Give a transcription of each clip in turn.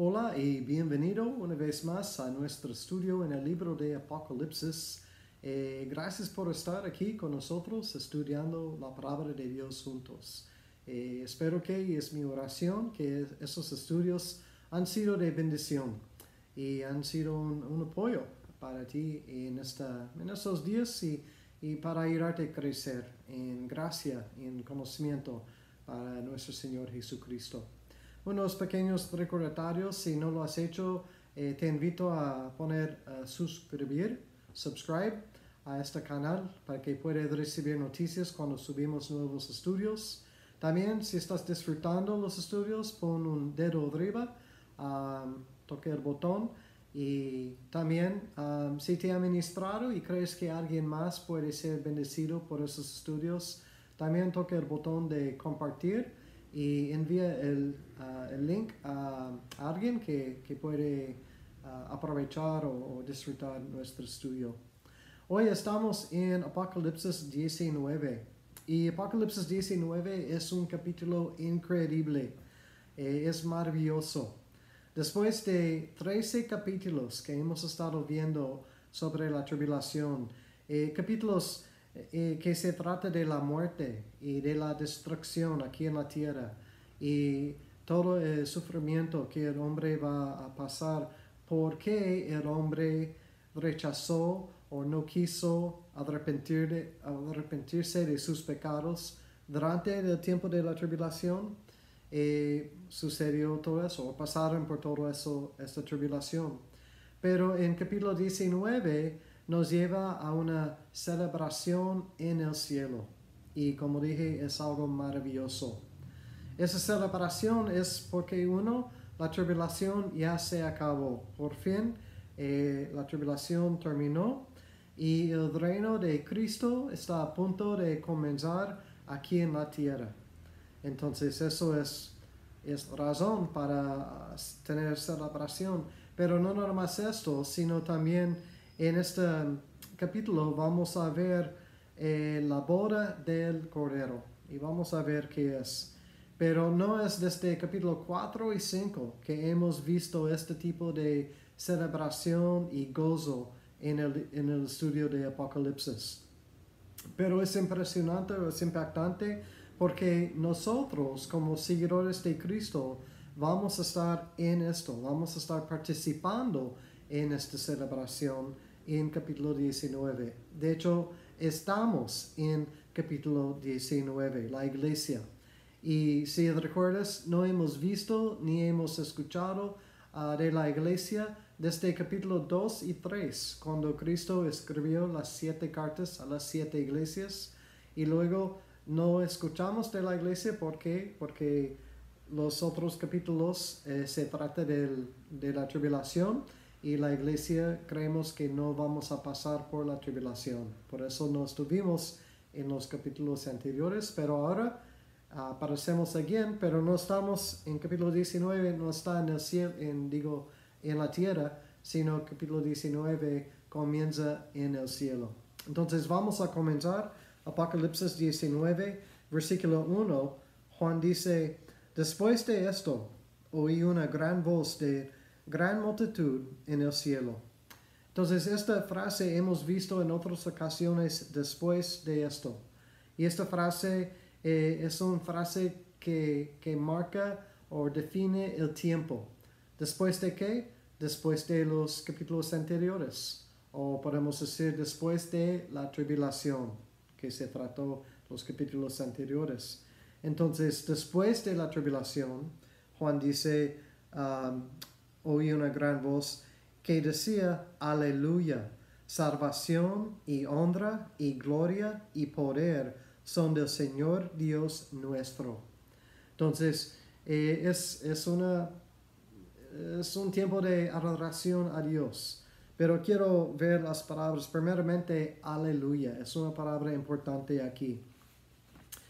Hola y bienvenido una vez más a nuestro estudio en el libro de Apocalipsis. Eh, gracias por estar aquí con nosotros estudiando la palabra de Dios juntos. Eh, espero que es mi oración que esos estudios han sido de bendición y han sido un, apoyo para ti en, esta, en estos días y, y para ayudarte a crecer en gracia y en conocimiento para nuestro Señor Jesucristo. Unos pequeños recordatorios, si no lo has hecho, eh, te invito a poner a suscribir, subscribe a este canal para que puedas recibir noticias cuando subimos nuevos estudios. También si estás disfrutando los estudios, pon un dedo arriba, um, toque el botón y también um, si te ha ministrado y crees que alguien más puede ser bendecido por esos estudios, también toque el botón de compartir y envía el, uh, el link a, alguien que, que puede uh, aprovechar o, disfrutar nuestro estudio. Hoy estamos en Apocalipsis 19 y Apocalipsis 19 es un capítulo increíble, eh, es maravilloso. Después de 13 capítulos que hemos estado viendo sobre la tribulación, eh, capítulos que se trata de la muerte y de la destrucción aquí en la tierra. Y todo el sufrimiento que el hombre va a pasar porque el hombre rechazó o no quiso arrepentir arrepentirse de sus pecados durante el tiempo de la tribulación eh, sucedió todo eso o pasaron por todo eso esta tribulación. Pero en capítulo 19 nos lleva a una celebración en el cielo. Y como dije, es algo maravilloso. Esa celebración es porque uno, la tribulación ya se acabó. Por fin, eh, la tribulación terminó y el reino de Cristo está a punto de comenzar aquí en la tierra. Entonces eso es, es razón para tener celebración. Pero no nada más esto, sino también en este capítulo vamos a ver eh, la boda del Cordero y vamos a ver qué es. Pero no es desde capítulo 4 y 5 que hemos visto este tipo de celebración y gozo en el, en el estudio de Apocalipsis. Pero es impresionante, es impactante porque nosotros como seguidores de Cristo vamos a estar en esto, vamos a estar participando en esta celebración en capítulo 19. De hecho, estamos en capítulo 19, la iglesia. Y si recuerdas, no hemos visto ni hemos escuchado uh, de la iglesia desde capítulo 2 y 3, cuando Cristo escribió las siete cartas a las siete iglesias. Y luego no escuchamos de la iglesia porque, porque los otros capítulos eh, se trata de la tribulación y la iglesia creemos que no vamos a pasar por la tribulación. Por eso no estuvimos en los capítulos anteriores, pero ahora aparecemos again, pero no estamos en capítulo 19, no está en el cielo, en, digo, en la tierra, sino capítulo 19 comienza en el cielo. Entonces vamos a comenzar Apocalipsis 19, versículo 1. Juan dice, después de esto, oí una gran voz de gran multitud en el cielo. Entonces, esta frase hemos visto en otras ocasiones después de esto. Y esta frase eh, es una frase que, que marca o define el tiempo. ¿Después de qué? Después de los capítulos anteriores. O podemos decir después de la tribulación, que se trató los capítulos anteriores. Entonces, después de la tribulación, Juan dice, um, oí una gran voz que decía, aleluya, salvación y honra y gloria y poder son del Señor Dios nuestro. Entonces, eh, es, es, una, es un tiempo de adoración a Dios. Pero quiero ver las palabras. Primeramente, aleluya. Es una palabra importante aquí.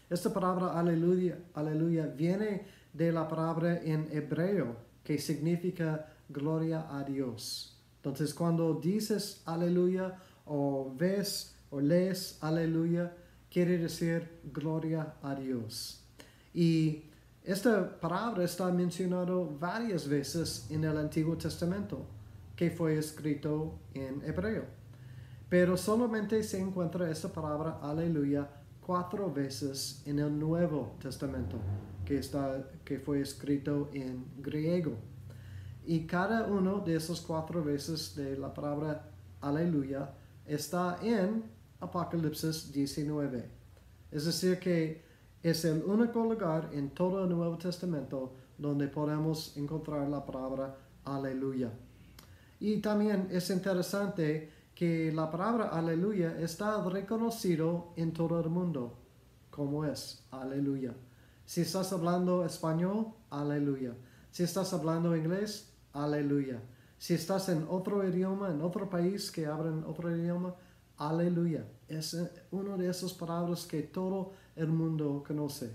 Esta palabra aleluya, aleluya viene de la palabra en hebreo que significa gloria a Dios. Entonces cuando dices aleluya o ves o lees aleluya, quiere decir gloria a Dios. Y esta palabra está mencionado varias veces en el Antiguo Testamento, que fue escrito en hebreo. Pero solamente se encuentra esta palabra aleluya cuatro veces en el Nuevo Testamento, que, está, que fue escrito en griego. Y cada uno de esos cuatro veces de la palabra aleluya está en Apocalipsis 19. Es decir, que es el único lugar en todo el Nuevo Testamento donde podemos encontrar la palabra aleluya. Y también es interesante que la palabra aleluya está reconocido en todo el mundo, como es aleluya. Si estás hablando español, aleluya. Si estás hablando inglés, aleluya. Si estás en otro idioma, en otro país que hablan otro idioma, aleluya. Es una de esas palabras que todo el mundo conoce.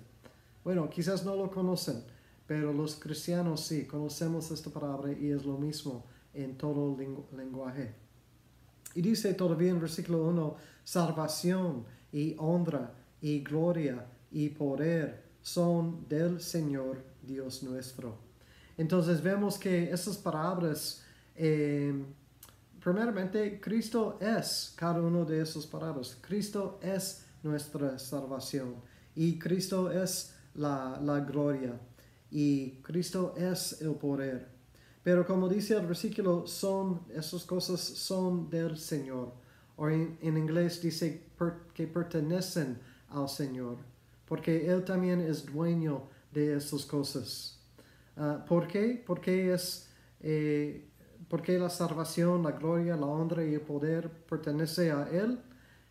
Bueno, quizás no lo conocen, pero los cristianos sí, conocemos esta palabra y es lo mismo en todo lenguaje. Y dice todavía en versículo 1, salvación y honra y gloria y poder son del Señor Dios nuestro. Entonces vemos que esas palabras, eh, primeramente, Cristo es cada uno de esas palabras. Cristo es nuestra salvación y Cristo es la, la gloria y Cristo es el poder. Pero como dice el versículo, son, esas cosas son del Señor. O en, inglés dice que pertenecen al Señor, porque Él también es dueño de esas cosas. Uh, ¿Por qué? Porque es, eh, la salvación, la gloria, la honra y el poder pertenece a Él.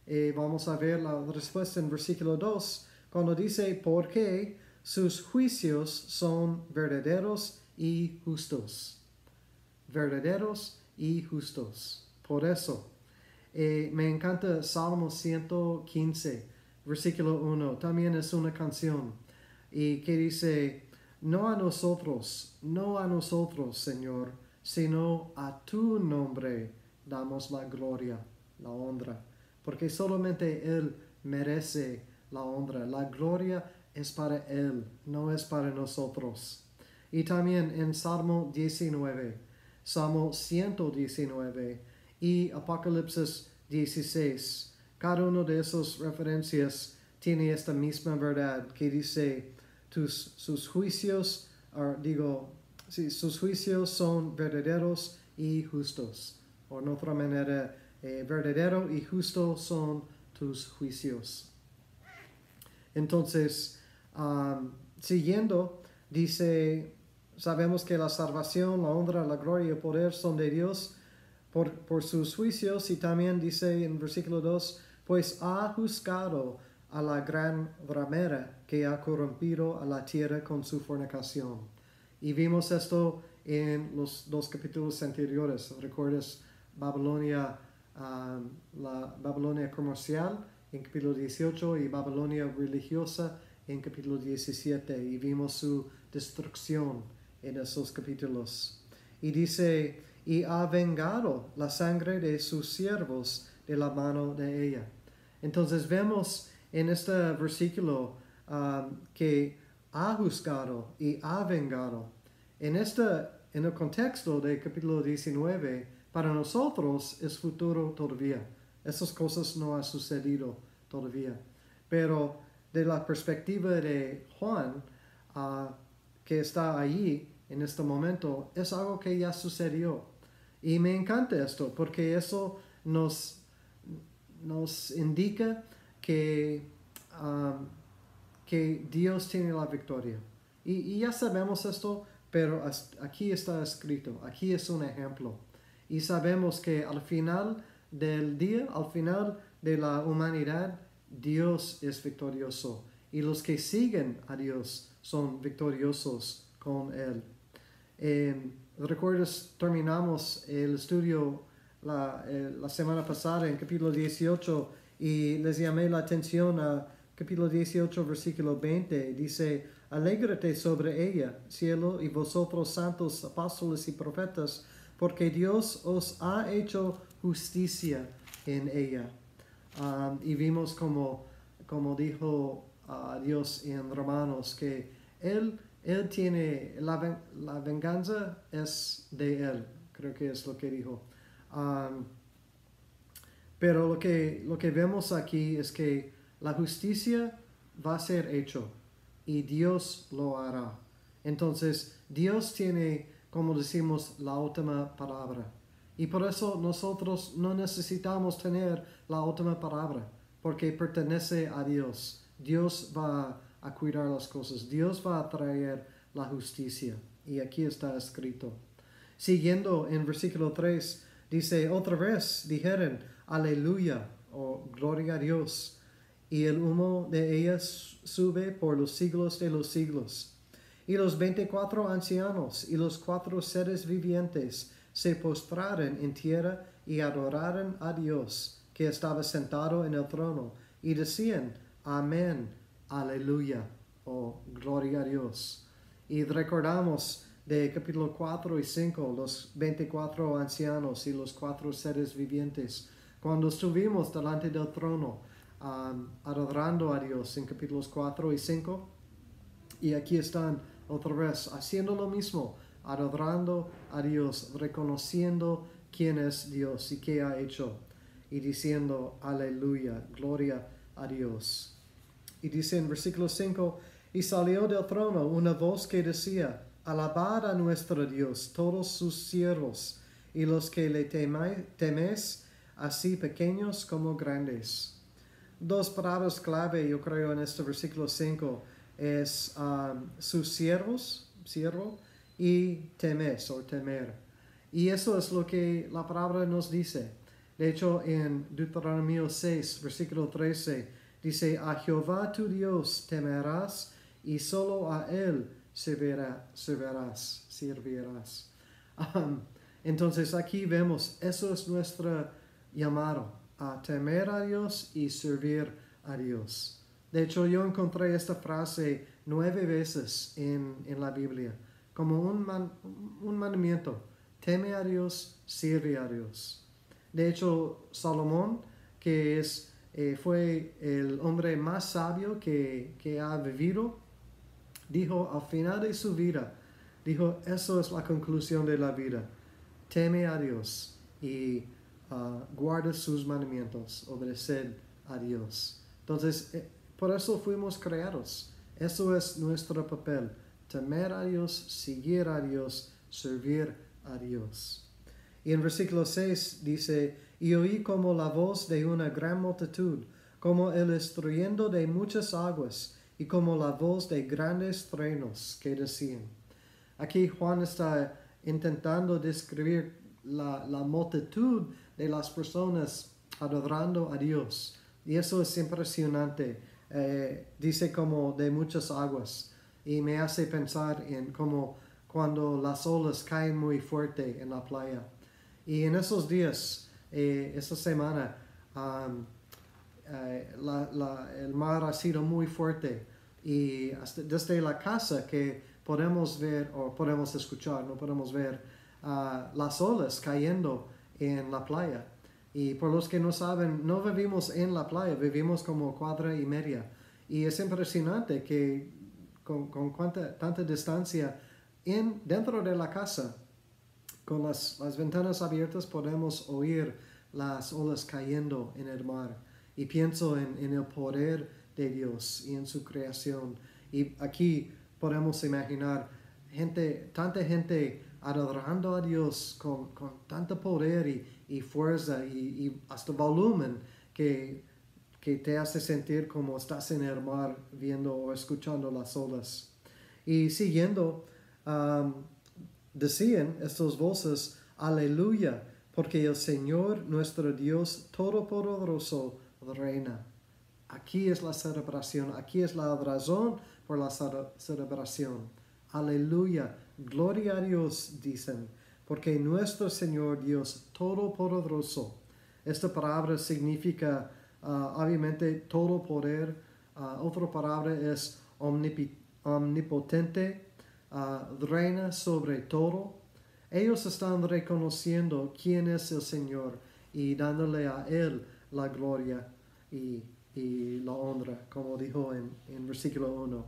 Eh, vamos a ver la respuesta en versículo 2, cuando dice, porque sus juicios son verdaderos y justos verdaderos y justos. Por eso, eh, me encanta Salmo 115, versículo 1. También es una canción y que dice, no a nosotros, no a nosotros, Señor, sino a tu nombre damos la gloria, la honra, porque solamente Él merece la honra. La gloria es para Él, no es para nosotros. Y también en Salmo 19, Salmo 119 y Apocalipsis 16. Cada uno de esas referencias tiene esta misma verdad que dice, tus, sus juicios, digo, sí, sus juicios son verdaderos y justos. O en otra manera, eh, verdadero y justo son tus juicios. Entonces, um, siguiendo, dice Sabemos que la salvación, la honra, la gloria y el poder son de Dios por, por sus juicios y también dice en versículo 2, pues ha juzgado a la gran ramera que ha corrompido a la tierra con su fornicación. Y vimos esto en los dos capítulos anteriores. ¿Recuerdas Babilonia, um, la Babilonia comercial en capítulo 18 y Babilonia religiosa en capítulo 17? Y vimos su destrucción en esos capítulos. Y dice, y ha vengado la sangre de sus siervos de la mano de ella. Entonces vemos en este versículo um, que ha juzgado y ha vengado. En, este, en el contexto del capítulo 19, para nosotros es futuro todavía. Esas cosas no han sucedido todavía. Pero de la perspectiva de Juan, uh, que está allí, en este momento es algo que ya sucedió. Y me encanta esto porque eso nos, nos indica que, um, que Dios tiene la victoria. Y, ya sabemos esto, pero aquí está escrito, aquí es un ejemplo. Y sabemos que al final del día, al final de la humanidad, Dios es victorioso. Y los que siguen a Dios son victoriosos con Él. Eh, ¿Recuerdas? Terminamos el estudio la, eh, la, semana pasada en capítulo 18 y les llamé la atención a capítulo 18, versículo 20. Dice, alégrate sobre ella, cielo, y vosotros santos apóstoles y profetas, porque Dios os ha hecho justicia en ella. Um, y vimos como, como dijo uh, Dios en Romanos que Él Él tiene, la, la venganza es de Él, creo que es lo que dijo. Um, pero lo que, lo que vemos aquí es que la justicia va a ser hecho y Dios lo hará. Entonces, Dios tiene, como decimos, la última palabra. Y por eso nosotros no necesitamos tener la última palabra, porque pertenece a Dios. Dios va a cuidar las cosas. Dios va a traer la justicia. Y aquí está escrito. Siguiendo en versículo 3, dice, otra vez dijeron, aleluya, o gloria a Dios, y el humo de ellas sube por los siglos de los siglos. Y los veinticuatro ancianos y los cuatro seres vivientes se postraron en tierra y adoraron a Dios, que estaba sentado en el trono, y decían, Amén, aleluya, o gloria a Dios. Y recordamos de capítulo 4 y 5, los 24 ancianos y los cuatro seres vivientes, cuando estuvimos delante del trono, um, adorando a Dios en capítulos 4 y 5, y aquí están otra vez haciendo lo mismo, adorando a Dios, reconociendo quién es Dios y qué ha hecho, y diciendo, aleluya, gloria a Dios. Y dice en versículo 5, y salió del trono una voz que decía, alabad a nuestro Dios todos sus siervos, y los que le teméis, así pequeños como grandes. Dos palabras clave, yo creo, en este versículo 5 es um, sus siervos, siervo, y temes o temer. Y eso es lo que la palabra nos dice. De hecho, en Deuteronomio 6, versículo 13, dice, a Jehová tu Dios temerás y solo a Él servirá- servirás, servirás. Entonces aquí vemos, eso es nuestro llamado, a temer a Dios y servir a Dios. De hecho, yo encontré esta frase nueve veces en, en la Biblia, como un, un mandamiento. Teme a Dios, sirve a Dios. De hecho, Salomón, que es, eh, fue el hombre más sabio que, que ha vivido, dijo al final de su vida, dijo, eso es la conclusión de la vida. Teme a Dios y ah, guarda sus mandamientos, obedeced a Dios. Entonces, eh, por eso fuimos creados. Eso es nuestro papel. Temer a Dios, seguir a Dios, servir a Dios. Y en versículo 6 dice, y oí como la voz de una gran multitud, como el estruyendo de muchas aguas, y como la voz de grandes truenos que decían. Aquí Juan está intentando describir la, la multitud de las personas adorando a Dios. Y eso es impresionante. Eh, dice como de muchas aguas. Y me hace pensar en como cuando las olas caen muy fuerte en la playa. Y en esos días, eh, esa semana, eh, el mar ha sido muy fuerte y hasta desde la casa que podemos ver o podemos escuchar, no podemos ver ah, las olas cayendo en la playa. Y por los que no saben, no vivimos en la playa, vivimos como cuadra y media. Y es impresionante que con, con cuánta, tanta distancia en, dentro de la casa con las, las ventanas abiertas podemos oír las olas cayendo en el mar. Y pienso en, en el poder de Dios y en su creación. Y aquí podemos imaginar gente, tanta gente adorando a Dios con, con tanto poder y, y fuerza y, y hasta volumen que, que te hace sentir como estás en el mar viendo o escuchando las olas. Y siguiendo, um, decían estas voces, aleluya, porque el Señor nuestro Dios Todopoderoso reina. Aquí es la celebración, aquí es la razón por la cele- celebración. Aleluya, gloria a Dios, dicen, porque nuestro Señor Dios Todopoderoso, esta palabra significa ah, obviamente todo poder, ah, otra palabra es omnipotente, ah, reina sobre todo. Ellos están reconociendo quién es el Señor y dándole a Él la gloria y, y la honra, como dijo en, en versículo 1.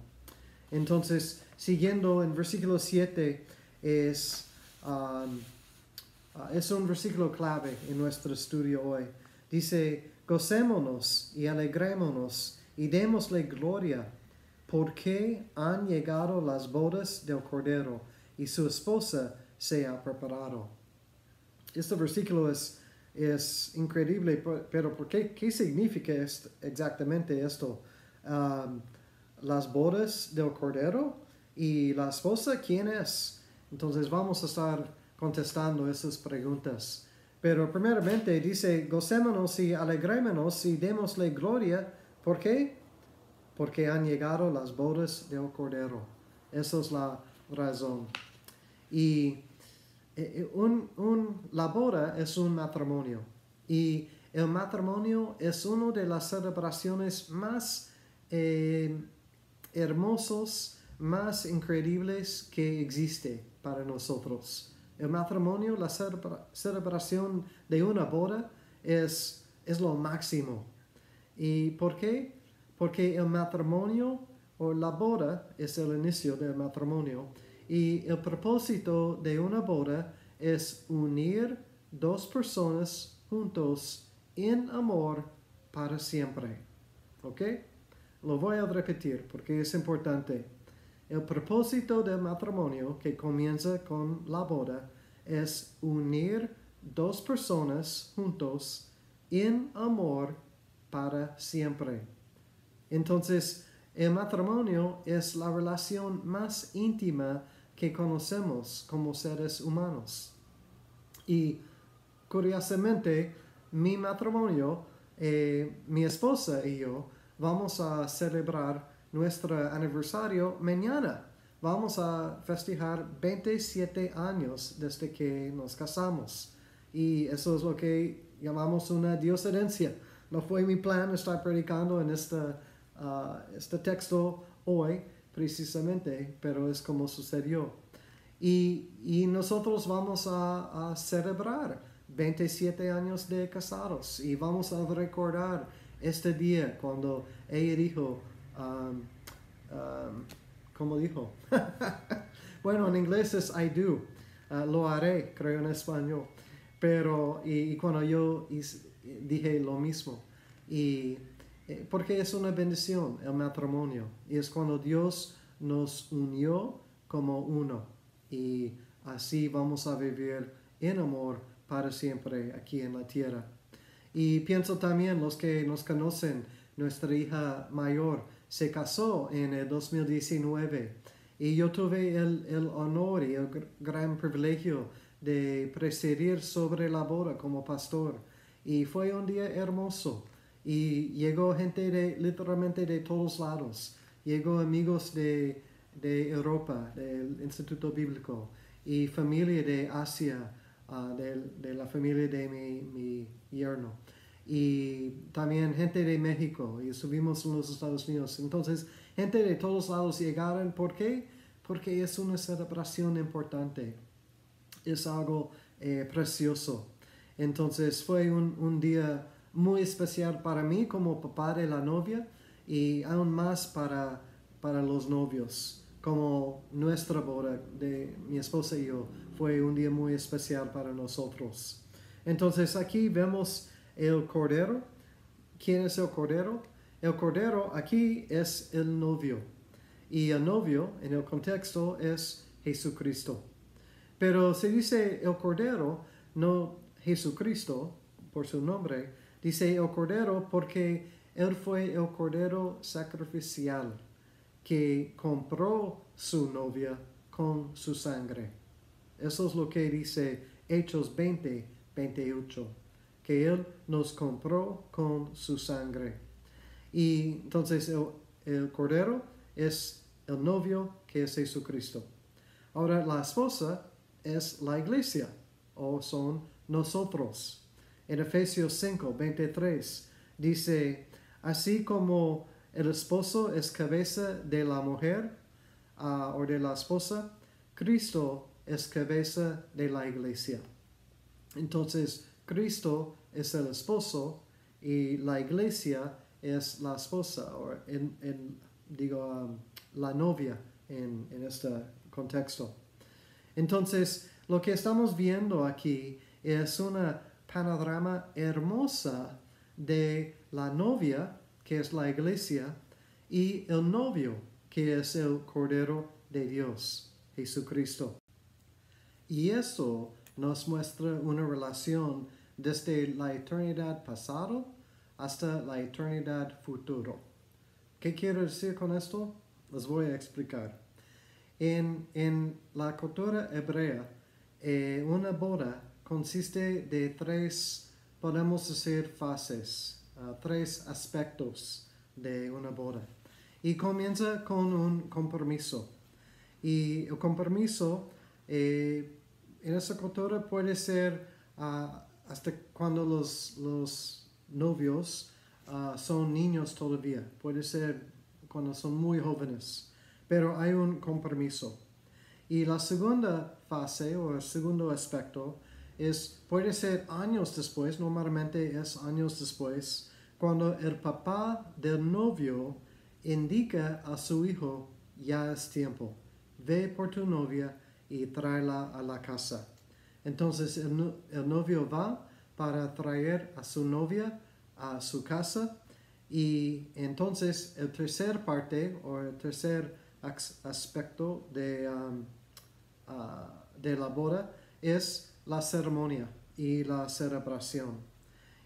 Entonces, siguiendo en versículo 7, es, um, uh, es un versículo clave en nuestro estudio hoy. Dice, gocémonos y alegrémonos y démosle gloria, porque han llegado las bodas del Cordero y su esposa se ha preparado. Este versículo es, es increíble, pero ¿por qué, qué significa exactamente esto? Las bodas del Cordero y la esposa, ¿quién es? Entonces vamos a estar contestando esas preguntas. Pero primeramente dice, gocémonos y alegrémonos y démosle gloria. ¿Por qué? Porque han llegado las bodas del Cordero. Esa es la razón. Y un, un, la boda es un matrimonio. Y el matrimonio es una de las celebraciones más eh, hermosos, más increíbles que existe para nosotros. El matrimonio, la celebración de una boda es, es lo máximo. ¿Y por qué? Porque el matrimonio o la boda es el inicio del matrimonio y el propósito de una boda es unir dos personas juntos en amor para siempre. ¿Ok? Lo voy a repetir porque es importante. El propósito del matrimonio que comienza con la boda es unir dos personas juntos en amor para siempre. Entonces, el matrimonio es la relación más íntima que conocemos como seres humanos. Y curiosamente, mi matrimonio, eh, mi esposa y yo, vamos a celebrar nuestro aniversario mañana. Vamos a festejar 27 años desde que nos casamos. Y eso es lo que llamamos una diosedencia. No fue mi plan estar predicando en este, uh, este texto hoy, precisamente, pero es como sucedió. Y, y nosotros vamos a, a, celebrar 27 años de casados y vamos a recordar este día cuando ella dijo, um, um, ¿cómo dijo? bueno, en inglés es I do, uh, lo haré, creo en español, pero y, cuando yo dije lo mismo, y porque es una bendición el matrimonio, y es cuando Dios nos unió como uno, y así vamos a vivir en amor para siempre aquí en la tierra. Y pienso también los que nos conocen, nuestra hija mayor se casó en el 2019 y yo tuve el, el honor y el gran privilegio de presidir sobre la boda como pastor. Y fue un día hermoso y llegó gente de literalmente de todos lados llegó amigos de, de Europa del Instituto Bíblico y familia de Asia uh, de, de, la familia de mi, mi yerno y también gente de México y subimos en los Estados Unidos. Entonces, gente de todos lados llegaron. ¿Por qué? Porque es una celebración importante. Es algo eh, precioso. Entonces, fue un, un, día muy especial para mí como papá de la novia y aún más para, para los novios. Como nuestra boda de mi esposa y yo fue un día muy especial para nosotros. Entonces, aquí vemos el cordero. ¿Quién es el cordero? El cordero aquí es el novio. Y el novio en el contexto es Jesucristo. Pero se dice el cordero, no Jesucristo por su nombre, dice el cordero porque él fue el cordero sacrificial que compró su novia con su sangre. Eso es lo que dice Hechos 20, 28 que Él nos compró con su sangre. Y entonces el, Cordero es el novio que es Jesucristo. Ahora la esposa es la iglesia o son nosotros. En Efesios 5, 23 dice, así como el esposo es cabeza de la mujer uh, o de la esposa, Cristo es cabeza de la iglesia. Entonces, Cristo es el esposo y la iglesia es la esposa. O en, digo, um, la novia en, en este contexto. Entonces, lo que estamos viendo aquí es una panorama hermosa de la novia, que es la iglesia, y el novio, que es el Cordero de Dios, Jesucristo. Y eso nos muestra una relación desde la eternidad pasado hasta la eternidad futuro. ¿Qué quiero decir con esto? Les voy a explicar. En, en la cultura hebrea, eh, una boda consiste de tres, podemos decir, fases, uh, tres aspectos de una boda. Y comienza con un compromiso. Y el compromiso eh, en esa cultura puede ser uh, hasta cuando los, los novios uh, son niños todavía. Puede ser cuando son muy jóvenes. Pero hay un compromiso. Y la segunda fase o el segundo aspecto es, puede ser años después, normalmente es años después, cuando el papá del novio indica a su hijo, ya es tiempo, ve por tu novia y tráela a la casa. Entonces el, novio va para traer a su novia a su casa y entonces el tercer parte o el tercer aspecto de, um, uh, de la boda es la ceremonia y la celebración.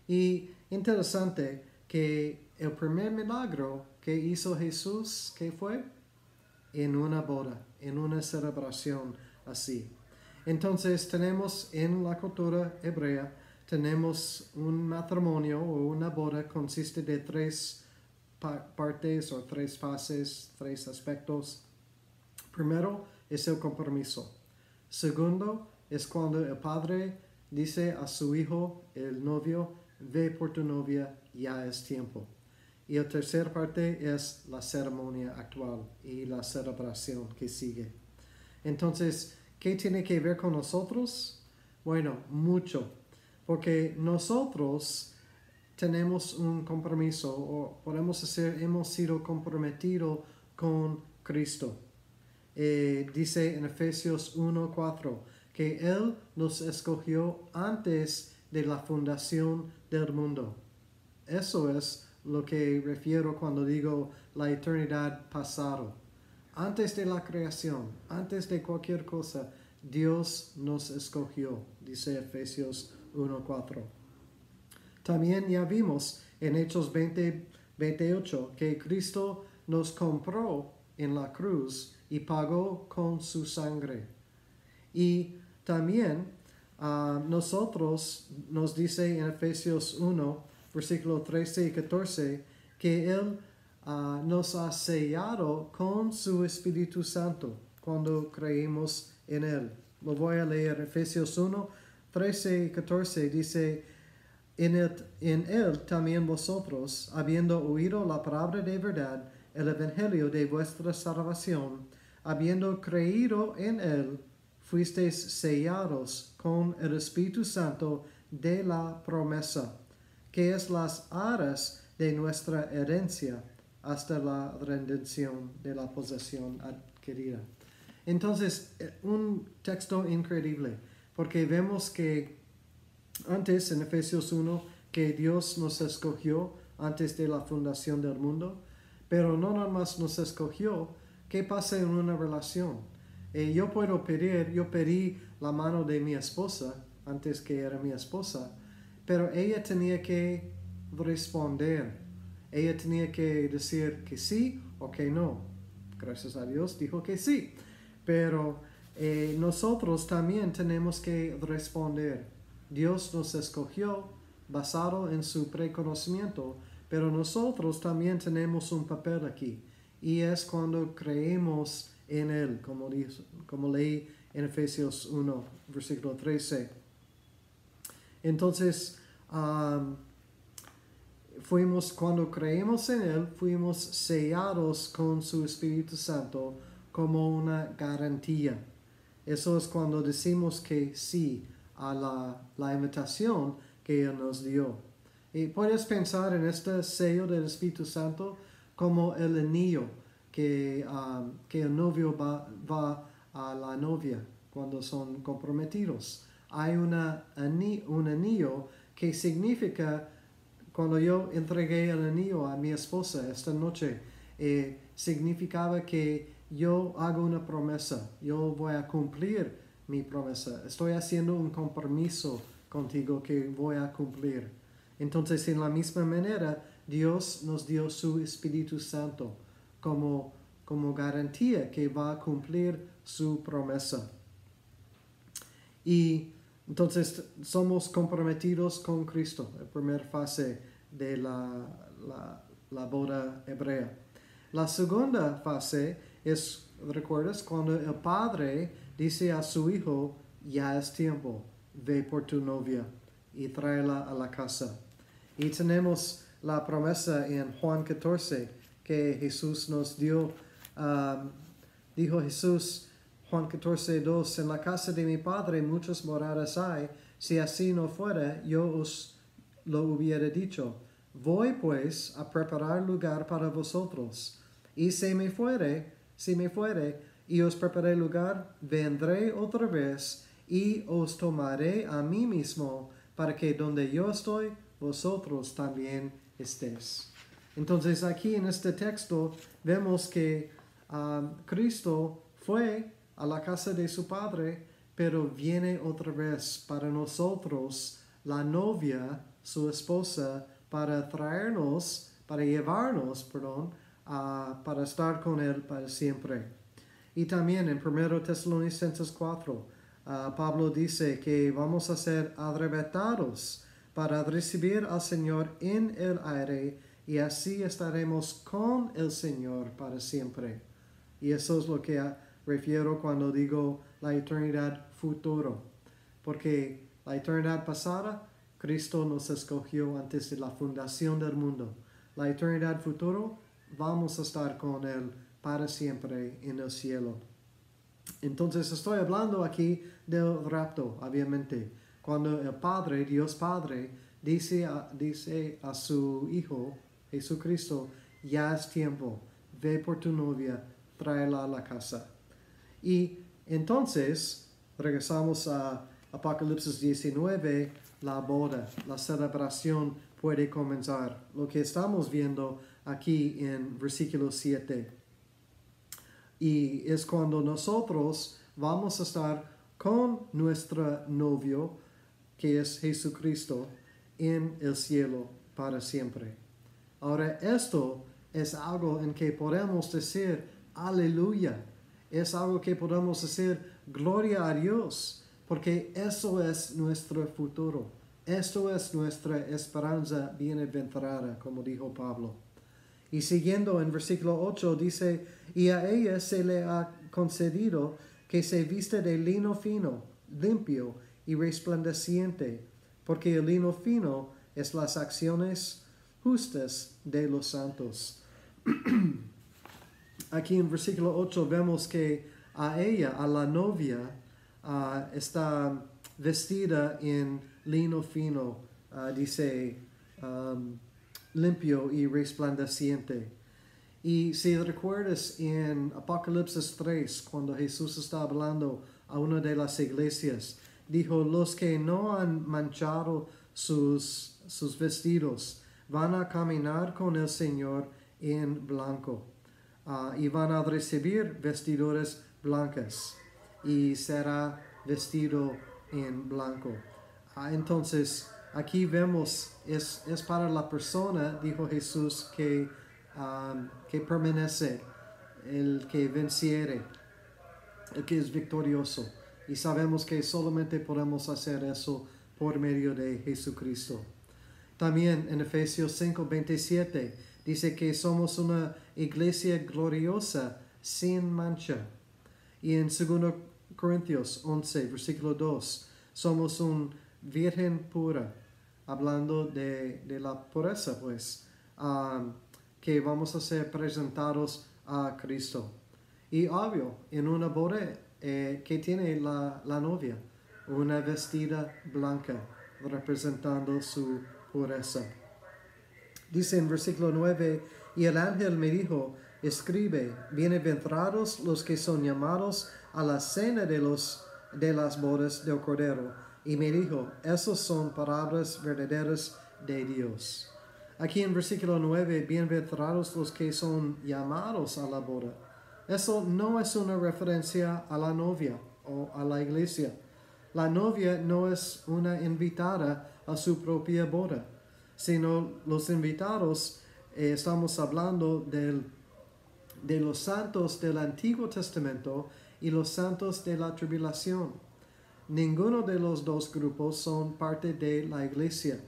Y interesante que el primer milagro que hizo Jesús, ¿qué fue? En una boda, en una celebración así. Entonces tenemos en la cultura hebrea, tenemos un matrimonio o una boda consiste de tres partes o tres fases, tres aspectos. Primero es el compromiso. Segundo es cuando el padre dice a su hijo, el novio, ve por tu novia, ya es tiempo. Y la tercera parte es la ceremonia actual y la celebración que sigue. Entonces, ¿qué tiene que ver con nosotros? Bueno, mucho, porque nosotros tenemos un compromiso o podemos decir hemos sido comprometidos con Cristo. Eh, dice en Efesios 1:4 que Él nos escogió antes de la fundación del mundo. Eso es lo que refiero cuando digo la eternidad pasado. Antes de la creación, antes de cualquier cosa, Dios nos escogió, dice Efesios 1:4. También ya vimos en Hechos 20, 28 que Cristo nos compró en la cruz y pagó con su sangre. Y también uh, nosotros nos dice en Efesios 1, versículo 13 y 14, que Él uh, nos ha sellado con su Espíritu Santo cuando creímos en Él. Lo voy a leer. Efesios 1, 13 y 14 dice, en él, también vosotros, habiendo oído la palabra de verdad, el evangelio de vuestra salvación, habiendo creído en él, fuisteis sellados con el Espíritu Santo de la promesa, que es las aras de nuestra herencia hasta la redención de la posesión adquirida. Entonces, eh, un texto increíble, porque vemos que antes en Efesios 1 que Dios nos escogió antes de la fundación del mundo, pero no nada más nos escogió, ¿qué pasa en una relación? Eh, yo puedo pedir, yo pedí la mano de mi esposa antes que era mi esposa, pero ella tenía que responder, ella tenía que decir que sí o que no. Gracias a Dios dijo que sí, pero eh, nosotros también tenemos que responder Dios nos escogió basado en su preconocimiento, pero nosotros también tenemos un papel aquí y es cuando creemos en Él, como, como leí en Efesios 1, versículo 13. Entonces, fuimos, cuando creemos en Él, fuimos sellados con su Espíritu Santo como una garantía. Eso es cuando decimos que sí, a la, invitación que Él nos dio. Y puedes pensar en este sello del Espíritu Santo como el anillo que, um, que el novio va, va a la novia cuando son comprometidos. Hay una, un anillo que significa, cuando yo entregué el anillo a mi esposa esta noche, eh, significaba que yo hago una promesa, yo voy a cumplir mi promesa, estoy haciendo un compromiso contigo que voy a cumplir. Entonces, en la misma manera, Dios nos dio su Espíritu Santo como, como garantía que va a cumplir su promesa. Y entonces somos comprometidos con Cristo, la primera fase de la, la, la boda hebrea. La segunda fase es, ¿recuerdas? Cuando el padre dice a su hijo, ya es tiempo, ve por tu novia y tráela a la casa. Y tenemos la promesa en Juan 14 que Jesús nos dio. Um, dijo Jesús, Juan 14, 2, en la casa de mi Padre muchas moradas hay, si así no fuera, yo os lo hubiera dicho. Voy pues a preparar lugar para vosotros. Y si me fuere, si me fuere, y os preparé lugar, vendré otra vez y os tomaré a mí mismo, para que donde yo estoy, vosotros también estéis. Entonces aquí en este texto vemos que um, Cristo fue a la casa de su padre, pero viene otra vez para nosotros, la novia, su esposa, para traernos, para llevarnos, perdón, para estar con él para siempre. Y también en 1 Tesalonicenses 4, Pablo dice que vamos a ser arrebatados para recibir al Señor en el aire y así estaremos con el Señor para siempre. Y eso es lo que refiero cuando digo la eternidad futuro, porque la eternidad pasada, Cristo nos escogió antes de la fundación del mundo. La eternidad futuro, vamos a estar con Él para siempre en el cielo. Entonces estoy hablando aquí del rapto, obviamente. Cuando el Padre, Dios Padre, dice dice a su Hijo, Jesucristo, ya es tiempo, ve por tu novia, tráela a la casa. Y entonces regresamos a Apocalipsis 19, la boda, la celebración puede comenzar. Lo que estamos viendo aquí en versículo 7. Y es cuando nosotros vamos a estar con nuestro novio, que es Jesucristo, en el cielo para siempre. Ahora, esto es algo en que podemos decir, aleluya es algo que podemos decir, gloria a Dios, porque eso es nuestro futuro. Esto es nuestra esperanza bienaventurada, como dijo Pablo. Y siguiendo en versículo 8 dice, y a ella se le ha concedido que se viste de lino fino, limpio y resplandeciente, porque el lino fino es las acciones justas de los santos. aquí en versículo 8 vemos que a ella, a la novia, uh, está vestida en lino fino, uh, dice um, limpio y resplandeciente. Y si recuerdas en Apocalipsis 3, cuando Jesús está hablando a una de las iglesias, dijo, los que no han manchado sus, sus vestidos van a caminar con el Señor en blanco. Ah, y van a recibir vestiduras blancas y será vestido en blanco. Ah, entonces, aquí vemos, es, es, para la persona, dijo Jesús, que, que permanece, el que venciere, el que es victorioso. Y sabemos que solamente podemos hacer eso por medio de Jesucristo. También en Efesios 5, 27 Dice que somos una iglesia gloriosa, sin mancha. Y en 2 Corintios 11, versículo 2, somos un virgen pura, hablando de, la pureza, pues, um, que vamos a ser presentados a Cristo. Y obvio, en una boda eh, que tiene la, la novia, una vestida blanca, representando su pureza. Dice en versículo 9, y el ángel me dijo, escribe, bienaventurados los que son llamados a la cena de, los, de las bodas del Cordero. Y me dijo, esas son palabras verdaderas de Dios. Aquí en versículo 9, bienaventurados los que son llamados a la boda. Eso no es una referencia a la novia o a la iglesia. La novia no es una invitada a su propia boda, sino los invitados, eh, estamos hablando del, de los santos del Antiguo Testamento y los santos de la tribulación. Ninguno de los dos grupos son parte de la iglesia.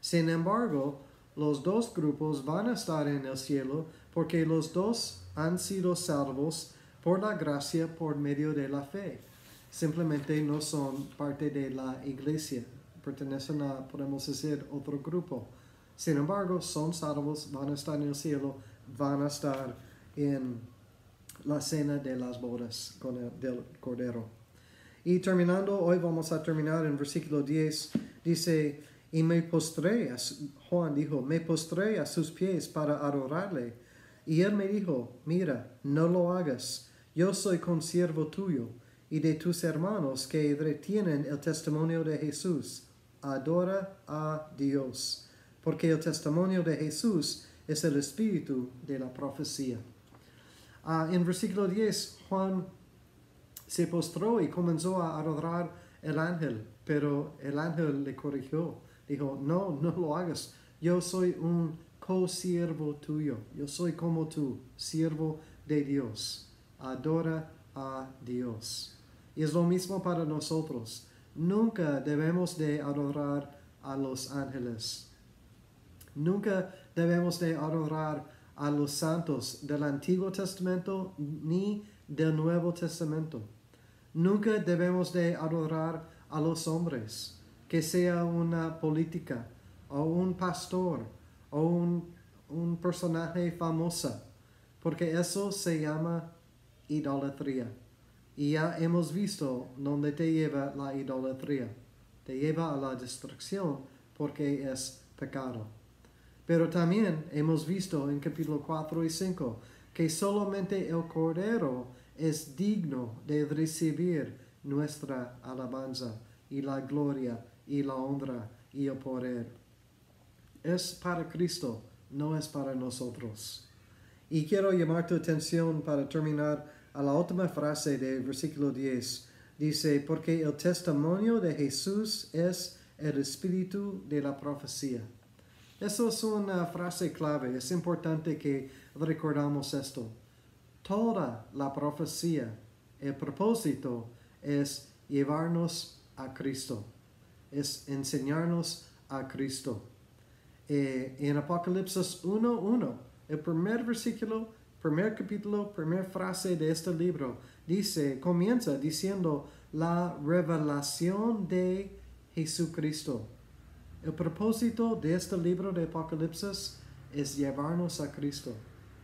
Sin embargo, los dos grupos van a estar en el cielo porque los dos han sido salvos por la gracia por medio de la fe. Simplemente no son parte de la iglesia, pertenecen a, podemos decir, otro grupo. Sin embargo, son salvos, van a estar en el cielo, van a estar en la cena de las bodas con el, del Cordero. Y terminando, hoy vamos a terminar en versículo 10, dice, y me postré, Juan dijo, me postré a sus pies para adorarle. Y él me dijo, mira, no lo hagas, yo soy consiervo tuyo y de tus hermanos que retienen el testimonio de Jesús. Adora a Dios, porque el testimonio de Jesús es el espíritu de la profecía. Ah, en versículo 10, Juan se postró y comenzó a adorar el ángel, pero el ángel le corrigió dijo, no, no lo hagas. Yo soy un co-siervo tuyo. Yo soy como tú, siervo de Dios. Adora a Dios. Y es lo mismo para nosotros. Nunca debemos de adorar a los ángeles. Nunca debemos de adorar a los santos del Antiguo Testamento ni del Nuevo Testamento. Nunca debemos de adorar a los hombres que sea una política o un pastor o un, personaje famoso, porque eso se llama idolatría. Y ya hemos visto dónde te lleva la idolatría. Te lleva a la destrucción porque es pecado. Pero también hemos visto en capítulo 4 y 5 que solamente el Cordero es digno de recibir nuestra alabanza y la gloria y la honra y el poder. Es para Cristo, no es para nosotros. Y quiero llamar tu atención para terminar a la última frase del versículo 10. Dice, porque el testimonio de Jesús es el espíritu de la profecía. Eso es una frase clave. Es importante que recordamos esto. Toda la profecía, el propósito es llevarnos a Cristo es enseñarnos a Cristo. Eh, en Apocalipsis 1.1, el primer versículo, primer capítulo, primera frase de este libro, dice, comienza diciendo la revelación de Jesucristo. El propósito de este libro de Apocalipsis es llevarnos a Cristo.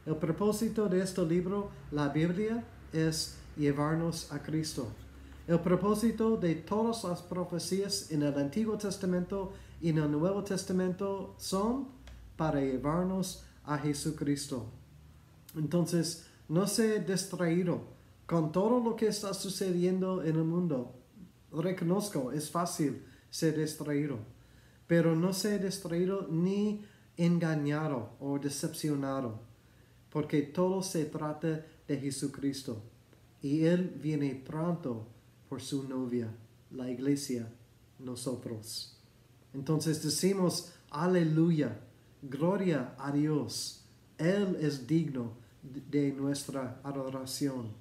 El propósito de este libro, la Biblia, es llevarnos a Cristo. El propósito de todas las profecías en el Antiguo Testamento y en el Nuevo Testamento son para llevarnos a Jesucristo. Entonces, no se distraído con todo lo que está sucediendo en el mundo. Reconozco, es fácil ser distraído, pero no ser distraído ni engañado o decepcionado, porque todo se trata de Jesucristo y Él viene pronto por su novia, la iglesia, nosotros. Entonces decimos, aleluya, gloria a Dios. Él es digno de nuestra adoración.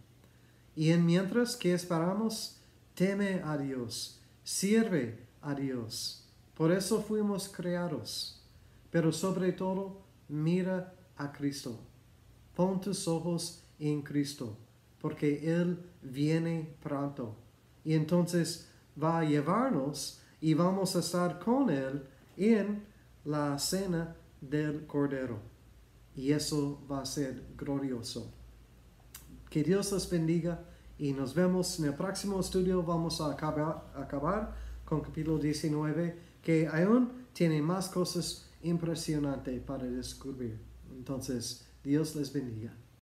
Y en mientras que esperamos, teme a Dios, sirve a Dios. Por eso fuimos creados. Pero sobre todo, mira a Cristo. Pon tus ojos en Cristo, porque Él viene pronto y entonces va a llevarnos y vamos a estar con Él en la cena del Cordero. Y eso va a ser glorioso. Que Dios les bendiga y nos vemos en el próximo estudio. Vamos a acabar, acabar con capítulo 19 que aún tiene más cosas impresionantes para descubrir. Entonces, Dios les bendiga.